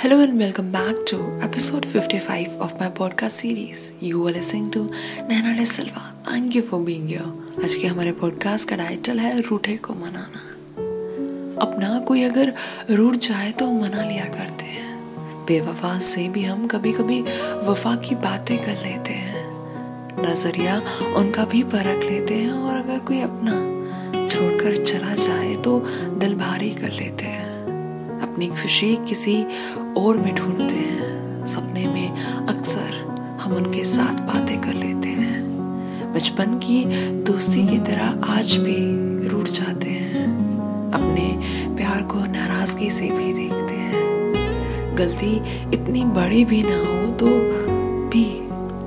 Hello and welcome back to episode 55 of my podcast series. You are listening to Nana De Silva. Thank you for being here. आज के हमारे podcast का title है रूठे को मनाना अपना कोई अगर रूठ जाए तो मना लिया करते हैं बेवफा से भी हम कभी कभी वफा की बातें कर लेते हैं नज़रिया उनका भी परख लेते हैं और अगर कोई अपना छोड़कर चला जाए तो दिल भारी कर लेते हैं अपनी खुशी किसी और में ढूंढते हैं। सपने में अक्सर हम उनके साथ बातें कर लेते हैं। बचपन की दोस्ती की तरह आज भी रूठ जाते हैं। अपने प्यार को नाराज़गी से भी देखते हैं। गलती इतनी बड़ी भी ना हो तो भी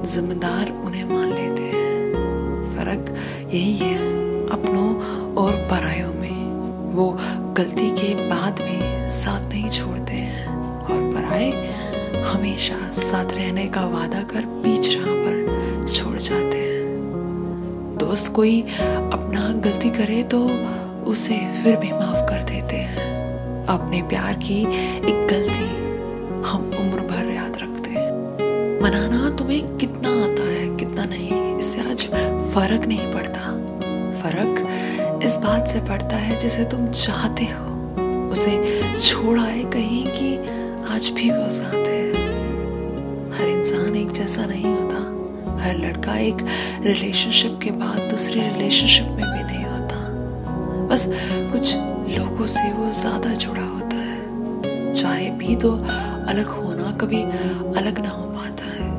जिम्मेदार उन्हें मान लेते हैं। फ़र्क यही है अपनों और परायों में। वो गलती के बाद भी साथ नहीं छोड़ते हैं। और पराए हमेशा साथ रहने का वादा कर बीच राह पर छोड़ जाते हैं। दोस्त कोई अपना गलती करे तो उसे फिर भी माफ़ कर देते हैं। अपने प्यार की एक गलती हम उम्र भर याद रखते हैं। मनाना तुम्हें कितना आता है, कितना नहीं, इससे आज फ़र्क नहीं पड़ता। फ़र्क इस बात से पड़ता है जिसे तुम चाहते हो। उसे छोड़ आए कहीं कि आज भी वो साथ है। हर इंसान एक जैसा नहीं होता। हर लड़का एक रिलेशनशिप के बाद दूसरे रिलेशनशिप में भी नहीं होता। बस कुछ लोगों से वो ज़्यादा जुड़ा होता है। चाहे भी तो अलग होना कभी अलग ना हो पाता है।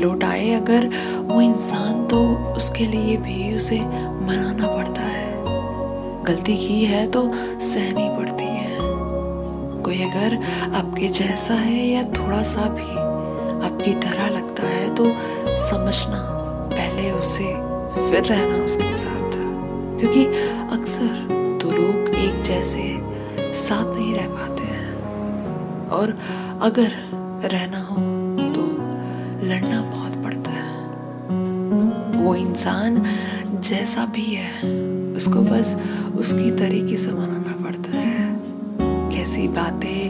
लौट आए अगर वो इंसान तो उसके लिए भी उसे मनाना पड़ता है। गलती की है तो सहनी पड़ती है। कोई अगर आपके जैसा है या थोड़ा सा भी आपकी तरह लगता है तो समझना, पहले उसे, फिर रहना उसके साथ। क्योंकि अक्सर दो लोग एक जैसे साथ नहीं रह पाते हैं। और अगर रहना हो तो लड़ना बहुत वो इंसान जैसा भी है, उसको बस उसकी तरीके से मनाना पड़ता है। कैसी बातें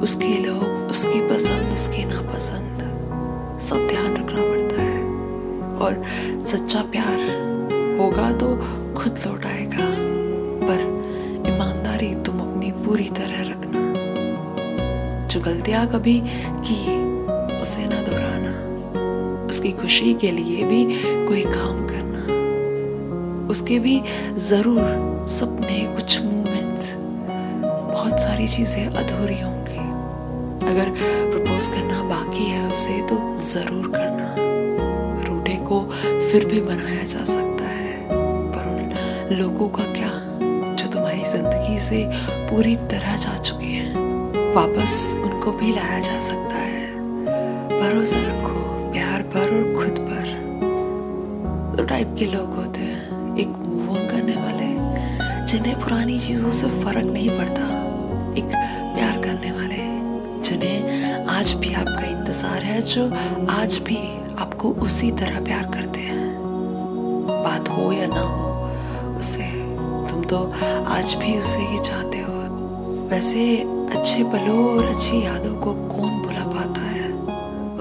उसके लोग, उसकी पसंद, उसकी नापसंद, सब ध्यान रखना पड़ता है। और सच्चा प्यार होगा तो खुद लौट आएगा, पर ईमानदारी तुम अपनी पूरी तरह रखना। जो गलतियाँ कभी की, उसे ना दोहराना उसकी खुशी के लिए भी कोई काम करना। उसके भी ज़रूर सपने, कुछ मोमेंट्स बहुत सारी चीज़ें अधूरी होंगी। अगर प्रपोज करना बाकी है उसे तो ज़रूर करना। रूठे को फिर भी बनाया जा सकता है। पर उन लोगों का क्या? जो तुम्हारी ज़िंदगी से पूरी तरह जा चुके हैं। वापस उनको भी लाया जा सकता है। भरोसा रखो। प्यार पर और खुद पर। दो टाइप के लोग होते हैं। एक मूव ऑन करने वाले, जिन्हें पुरानी चीज़ों से फ़र्क नहीं पड़ता। एक प्यार करने वाले, जिन्हें आज भी आपका इंतज़ार है, जो आज भी आपको उसी तरह प्यार करते हैं। बात हो या ना हो, उसे तुम तो आज भी उसे ही चाहते हो। वैसे अच्छे पलों और अच्छी यादों को कौन भुला पाता है?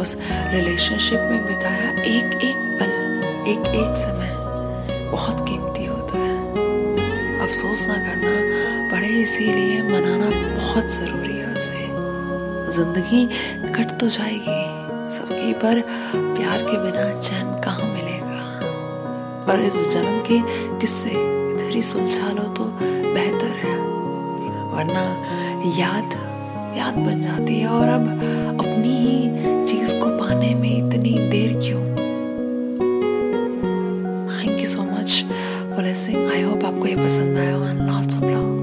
उस रिलेशनशिप में बिताया एक एक पल, एक एक समय बहुत कीमती होता है। अफसोस ना करना पड़े, इसीलिए मनाना बहुत ज़रूरी है उसे। ज़िंदगी कट तो जाएगी, सबकी पर प्यार के बिना चैन कहाँ मिलेगा? और इस जन्म के किस्से इधर ही सुलझा लो तो बेहतर है। वरना याद याद बन जाती है और अब अपनी ही चीज़ को पाने में इतनी देर क्यों? Thank you so much for listening I hope आपको ये पसंद आया एंड लॉट्स ऑफ़ लव